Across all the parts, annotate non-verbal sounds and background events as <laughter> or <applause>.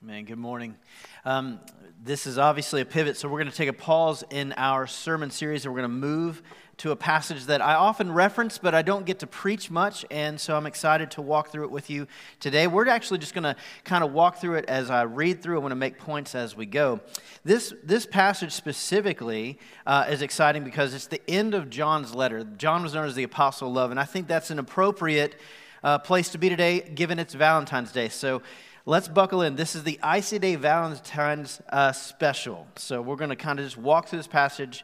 Man, good morning. Um, this is obviously a pivot, so we're going to take a pause in our sermon series and we're going to move to a passage that I often reference, but I don't get to preach much, and so I'm excited to walk through it with you today. We're actually just going to kind of walk through it as I read through. I want to make points as we go. This, this passage specifically uh, is exciting because it's the end of John's letter. John was known as the Apostle of Love, and I think that's an appropriate uh, place to be today given it's Valentine's Day. So, let's buckle in. This is the Icy Day Valentine's uh, special. So we're going to kind of just walk through this passage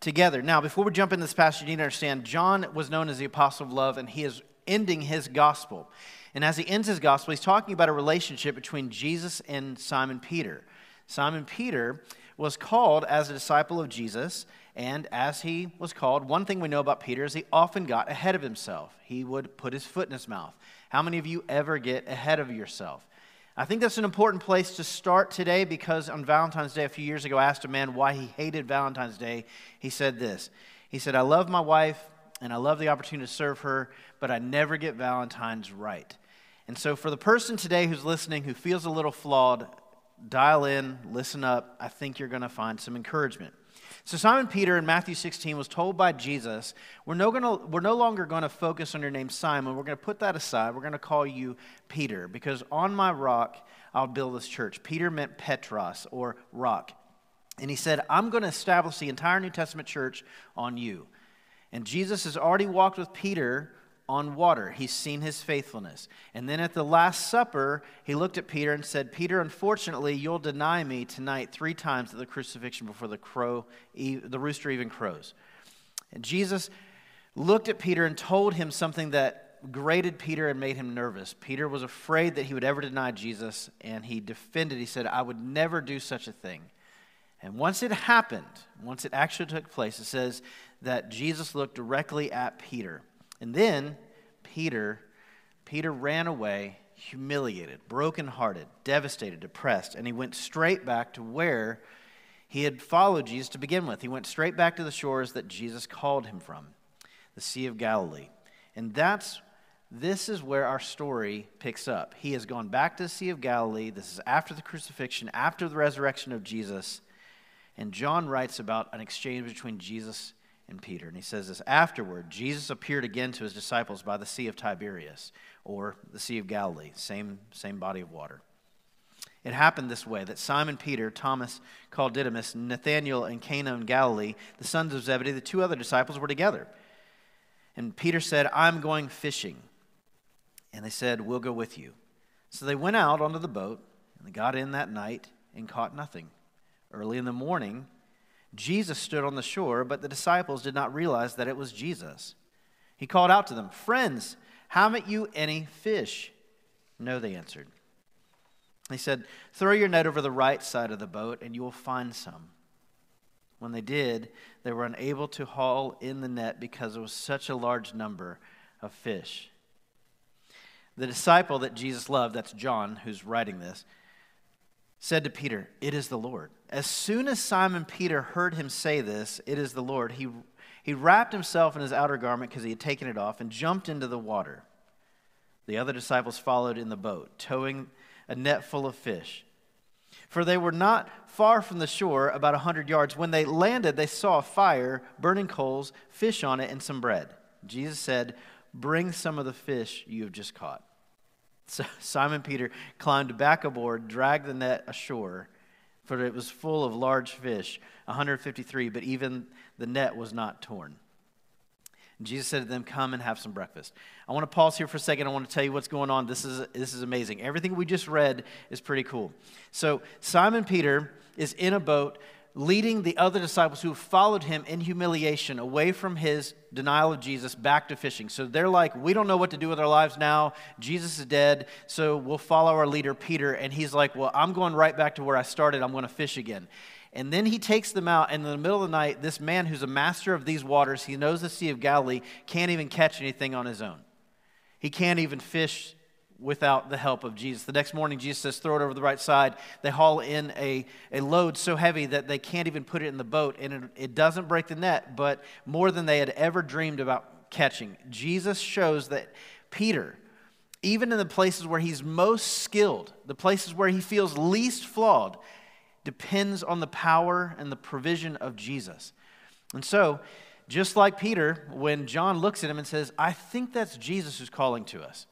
together. Now, before we jump into this passage, you need to understand John was known as the apostle of love, and he is ending his gospel. And as he ends his gospel, he's talking about a relationship between Jesus and Simon Peter. Simon Peter was called as a disciple of Jesus, and as he was called, one thing we know about Peter is he often got ahead of himself. He would put his foot in his mouth. How many of you ever get ahead of yourself? I think that's an important place to start today because on Valentine's Day a few years ago, I asked a man why he hated Valentine's Day. He said this He said, I love my wife and I love the opportunity to serve her, but I never get Valentine's right. And so, for the person today who's listening who feels a little flawed, dial in, listen up. I think you're going to find some encouragement. So Simon Peter in Matthew 16 was told by Jesus, we're no, gonna, we're no longer going to focus on your name Simon. We're going to put that aside. We're going to call you Peter because on my rock I'll build this church. Peter meant Petros or rock. And he said, I'm going to establish the entire New Testament church on you. And Jesus has already walked with Peter on water. He's seen his faithfulness. And then at the Last Supper, he looked at Peter and said, Peter, unfortunately, you'll deny me tonight three times at the crucifixion before the, crow, the rooster even crows. And Jesus looked at Peter and told him something that grated Peter and made him nervous. Peter was afraid that he would ever deny Jesus, and he defended. He said, I would never do such a thing. And once it happened, once it actually took place, it says that Jesus looked directly at Peter and then Peter, Peter ran away humiliated, brokenhearted, devastated, depressed, and he went straight back to where he had followed Jesus to begin with. He went straight back to the shores that Jesus called him from, the Sea of Galilee. And that's this is where our story picks up. He has gone back to the Sea of Galilee. This is after the crucifixion, after the resurrection of Jesus. And John writes about an exchange between Jesus and Peter. And he says this afterward, Jesus appeared again to his disciples by the Sea of Tiberias, or the Sea of Galilee, same, same body of water. It happened this way that Simon Peter, Thomas called Didymus, Nathanael, and Cana in Galilee, the sons of Zebedee, the two other disciples, were together. And Peter said, I'm going fishing. And they said, We'll go with you. So they went out onto the boat, and they got in that night and caught nothing. Early in the morning, Jesus stood on the shore, but the disciples did not realize that it was Jesus. He called out to them, Friends, haven't you any fish? No, they answered. He said, Throw your net over the right side of the boat, and you will find some. When they did, they were unable to haul in the net because there was such a large number of fish. The disciple that Jesus loved, that's John who's writing this, said to Peter, It is the Lord. As soon as Simon Peter heard him say this, It is the Lord, he, he wrapped himself in his outer garment because he had taken it off and jumped into the water. The other disciples followed in the boat, towing a net full of fish. For they were not far from the shore, about a hundred yards. When they landed, they saw a fire, burning coals, fish on it, and some bread. Jesus said, Bring some of the fish you have just caught. So Simon Peter climbed back aboard, dragged the net ashore, for it was full of large fish, 153, but even the net was not torn. Jesus said to them, Come and have some breakfast. I want to pause here for a second. I want to tell you what's going on. This is, this is amazing. Everything we just read is pretty cool. So, Simon Peter is in a boat leading the other disciples who followed him in humiliation away from his denial of Jesus back to fishing. So they're like, we don't know what to do with our lives now. Jesus is dead, so we'll follow our leader, Peter. And he's like, well, I'm going right back to where I started. I'm going to fish again. And then he takes them out, and in the middle of the night, this man who's a master of these waters, he knows the Sea of Galilee, can't even catch anything on his own. He can't even fish without the help of Jesus. The next morning, Jesus says, throw it over the right side. They haul in a, a load so heavy that they can't even put it in the boat, and it, it doesn't break the net, but more than they had ever dreamed about catching. Jesus shows that Peter, even in the places where he's most skilled, the places where he feels least flawed, depends on the power and the provision of Jesus. And so, just like Peter, when John looks at him and says, I think that's Jesus who's calling to us,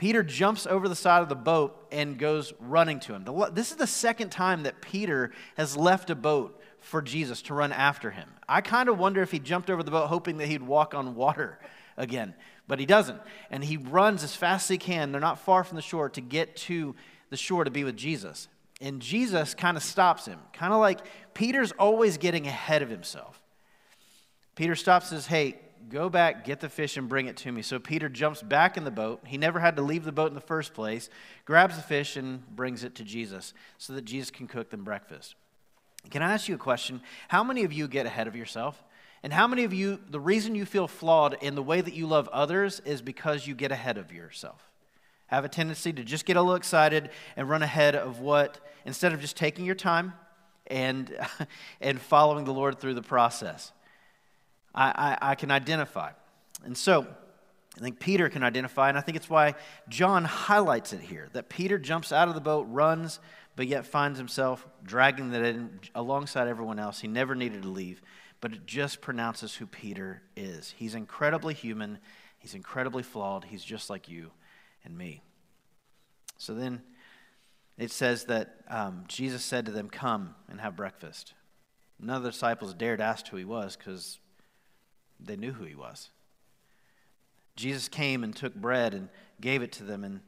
Peter jumps over the side of the boat and goes running to him. This is the second time that Peter has left a boat for Jesus to run after him. I kind of wonder if he jumped over the boat hoping that he'd walk on water <laughs> again, but he doesn't. And he runs as fast as he can. They're not far from the shore to get to the shore to be with Jesus. And Jesus kind of stops him, kind of like Peter's always getting ahead of himself. Peter stops and says, Hey, go back, get the fish, and bring it to me. So Peter jumps back in the boat. He never had to leave the boat in the first place, grabs the fish, and brings it to Jesus so that Jesus can cook them breakfast. Can I ask you a question? How many of you get ahead of yourself? And how many of you, the reason you feel flawed in the way that you love others is because you get ahead of yourself? Have a tendency to just get a little excited and run ahead of what, instead of just taking your time and, <laughs> and following the Lord through the process. I, I, I can identify. And so, I think Peter can identify, and I think it's why John highlights it here that Peter jumps out of the boat, runs, but yet finds himself dragging that in alongside everyone else. He never needed to leave, but it just pronounces who Peter is. He's incredibly human, he's incredibly flawed, he's just like you and me. So then it says that um, Jesus said to them, Come and have breakfast. None of the disciples dared ask who he was because they knew who he was. Jesus came and took bread and gave it to them and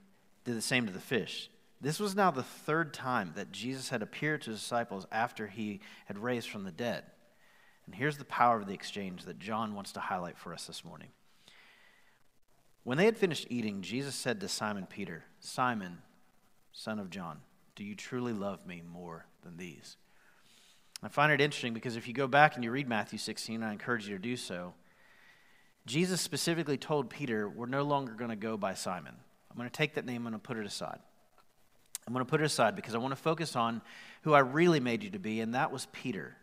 did the same to the fish. This was now the third time that Jesus had appeared to his disciples after he had raised from the dead. And here's the power of the exchange that John wants to highlight for us this morning. When they had finished eating, Jesus said to Simon Peter, Simon, son of John, do you truly love me more than these? I find it interesting because if you go back and you read Matthew 16, I encourage you to do so. Jesus specifically told Peter, We're no longer going to go by Simon. I'm going to take that name, I'm going to put it aside. I'm going to put it aside because I want to focus on who I really made you to be, and that was Peter.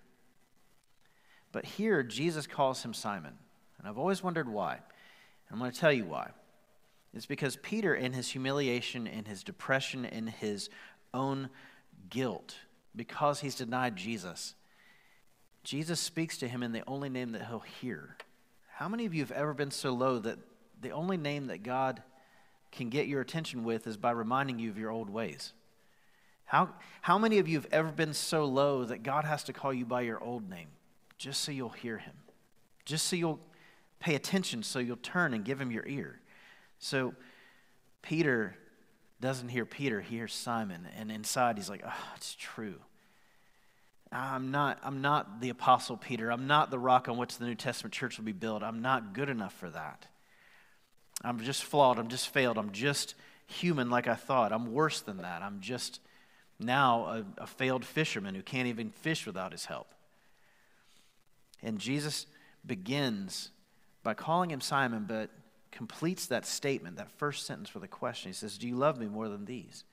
But here, Jesus calls him Simon. And I've always wondered why. And I'm going to tell you why. It's because Peter, in his humiliation, in his depression, in his own guilt, because he's denied Jesus, Jesus speaks to him in the only name that he'll hear. How many of you have ever been so low that the only name that God can get your attention with is by reminding you of your old ways? How, how many of you have ever been so low that God has to call you by your old name just so you'll hear him? Just so you'll pay attention, so you'll turn and give him your ear. So Peter doesn't hear Peter, he hears Simon. And inside he's like, oh, it's true. I'm not, I'm not the Apostle Peter. I'm not the rock on which the New Testament church will be built. I'm not good enough for that. I'm just flawed. I'm just failed. I'm just human like I thought. I'm worse than that. I'm just now a, a failed fisherman who can't even fish without his help. And Jesus begins by calling him Simon, but completes that statement, that first sentence with a question. He says, Do you love me more than these?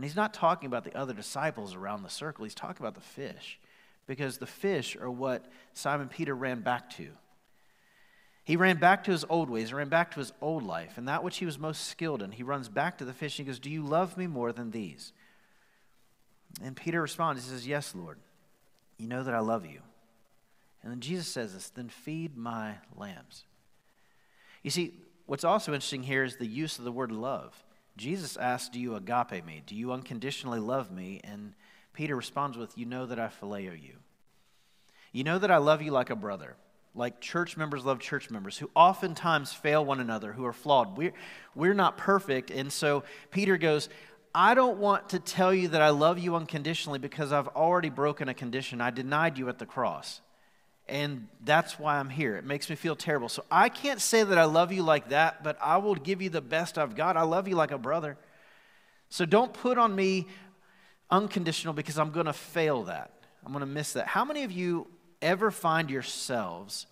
And he's not talking about the other disciples around the circle, he's talking about the fish. Because the fish are what Simon Peter ran back to. He ran back to his old ways, he ran back to his old life, and that which he was most skilled in. He runs back to the fish and he goes, Do you love me more than these? And Peter responds, He says, Yes, Lord. You know that I love you. And then Jesus says this, Then feed my lambs. You see, what's also interesting here is the use of the word love. Jesus asks, Do you agape me? Do you unconditionally love me? And Peter responds with, You know that I phileo you. You know that I love you like a brother, like church members love church members, who oftentimes fail one another, who are flawed. We're, we're not perfect. And so Peter goes, I don't want to tell you that I love you unconditionally because I've already broken a condition. I denied you at the cross. And that's why I'm here. It makes me feel terrible. So I can't say that I love you like that, but I will give you the best I've got. I love you like a brother. So don't put on me unconditional because I'm going to fail that. I'm going to miss that. How many of you ever find yourselves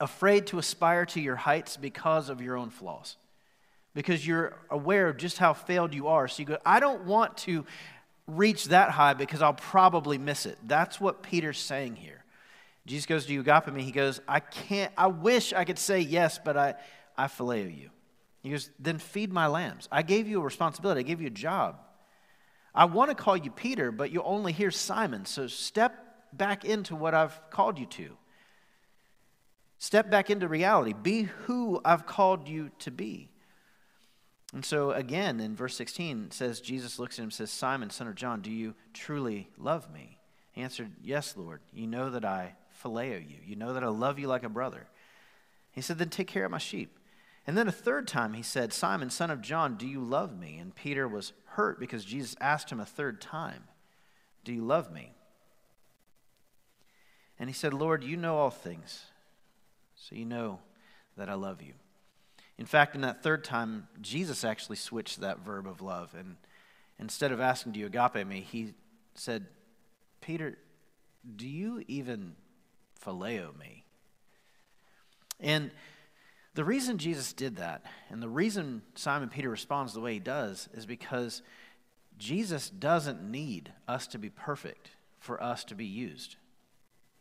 afraid to aspire to your heights because of your own flaws? Because you're aware of just how failed you are. So you go, I don't want to reach that high because I'll probably miss it. That's what Peter's saying here. Jesus goes, Do you agape me? He goes, I can't, I wish I could say yes, but I, I phileo you. He goes, Then feed my lambs. I gave you a responsibility, I gave you a job. I want to call you Peter, but you'll only hear Simon. So step back into what I've called you to. Step back into reality. Be who I've called you to be. And so, again, in verse 16, it says, Jesus looks at him and says, Simon, son of John, do you truly love me? He answered, Yes, Lord. You know that I phileo you. You know that I love you like a brother. He said, Then take care of my sheep. And then a third time he said, Simon, son of John, do you love me? And Peter was hurt because Jesus asked him a third time, Do you love me? And he said, Lord, you know all things, so you know that I love you. In fact, in that third time, Jesus actually switched that verb of love. And instead of asking, Do you agape me? he said, Peter, do you even phileo me? And the reason Jesus did that, and the reason Simon Peter responds the way he does, is because Jesus doesn't need us to be perfect for us to be used.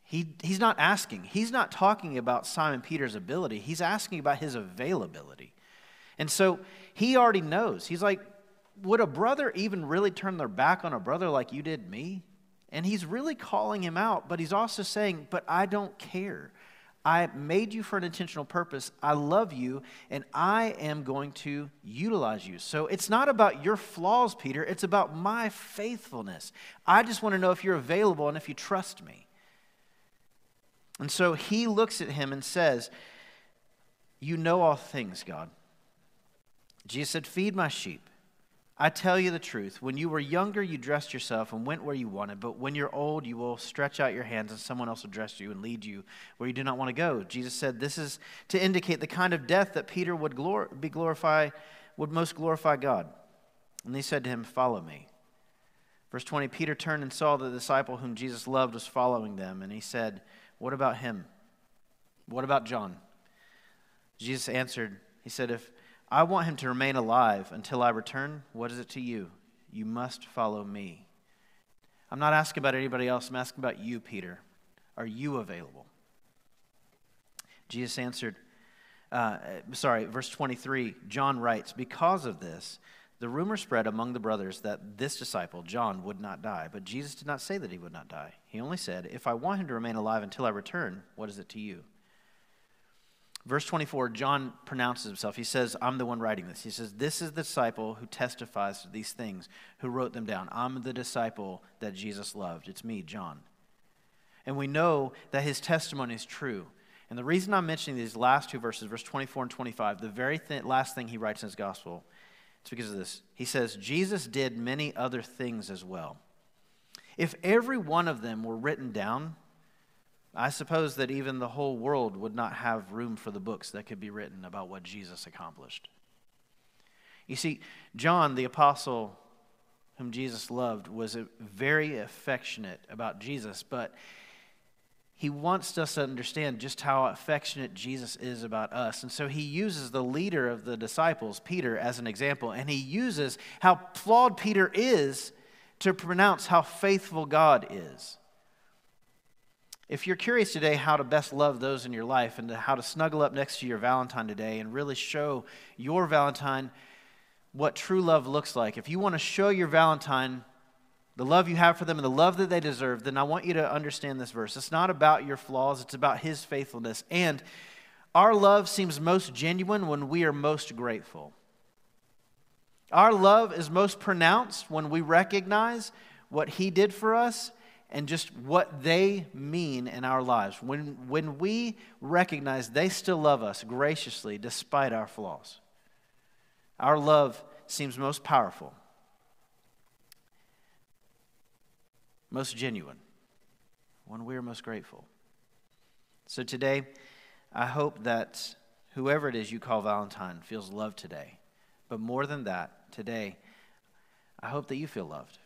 He, he's not asking, he's not talking about Simon Peter's ability, he's asking about his availability. And so he already knows. He's like, would a brother even really turn their back on a brother like you did me? And he's really calling him out, but he's also saying, But I don't care. I made you for an intentional purpose. I love you, and I am going to utilize you. So it's not about your flaws, Peter. It's about my faithfulness. I just want to know if you're available and if you trust me. And so he looks at him and says, You know all things, God. Jesus said, Feed my sheep. I tell you the truth. When you were younger, you dressed yourself and went where you wanted. But when you're old, you will stretch out your hands and someone else will dress you and lead you where you do not want to go. Jesus said this is to indicate the kind of death that Peter would glor- be glorify, would most glorify God. And he said to him, Follow me. Verse 20 Peter turned and saw the disciple whom Jesus loved was following them. And he said, what about him? What about John? Jesus answered, He said, If I want him to remain alive until I return, what is it to you? You must follow me. I'm not asking about anybody else, I'm asking about you, Peter. Are you available? Jesus answered, uh, sorry, verse 23, John writes, Because of this, the rumor spread among the brothers that this disciple, John, would not die. But Jesus did not say that he would not die. He only said, If I want him to remain alive until I return, what is it to you? Verse 24, John pronounces himself. He says, I'm the one writing this. He says, This is the disciple who testifies to these things, who wrote them down. I'm the disciple that Jesus loved. It's me, John. And we know that his testimony is true. And the reason I'm mentioning these last two verses, verse 24 and 25, the very th- last thing he writes in his gospel, it's because of this. He says, Jesus did many other things as well. If every one of them were written down, I suppose that even the whole world would not have room for the books that could be written about what Jesus accomplished. You see, John, the apostle whom Jesus loved, was very affectionate about Jesus, but he wants us to understand just how affectionate Jesus is about us. And so he uses the leader of the disciples, Peter, as an example, and he uses how flawed Peter is to pronounce how faithful God is. If you're curious today how to best love those in your life and how to snuggle up next to your Valentine today and really show your Valentine what true love looks like, if you want to show your Valentine the love you have for them and the love that they deserve, then I want you to understand this verse. It's not about your flaws, it's about His faithfulness. And our love seems most genuine when we are most grateful. Our love is most pronounced when we recognize what He did for us and just what they mean in our lives. When, when we recognize they still love us graciously despite our flaws, our love seems most powerful. most genuine, when we are most grateful. So today, I hope that whoever it is you call Valentine feels loved today. But more than that, today, I hope that you feel loved.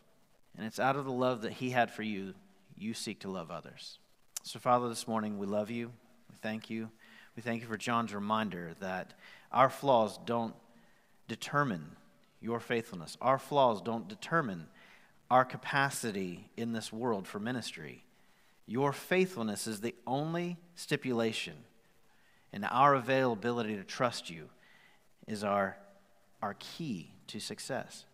And it's out of the love that He had for you, you seek to love others. So, Father, this morning, we love you. We thank you. We thank you for John's reminder that our flaws don't determine your faithfulness. Our flaws don't determine our capacity in this world for ministry. Your faithfulness is the only stipulation and our availability to trust you is our, our key to success.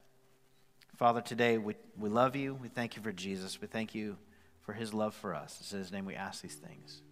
Father, today we, we love you. We thank you for Jesus. We thank you for his love for us. It's in his name we ask these things.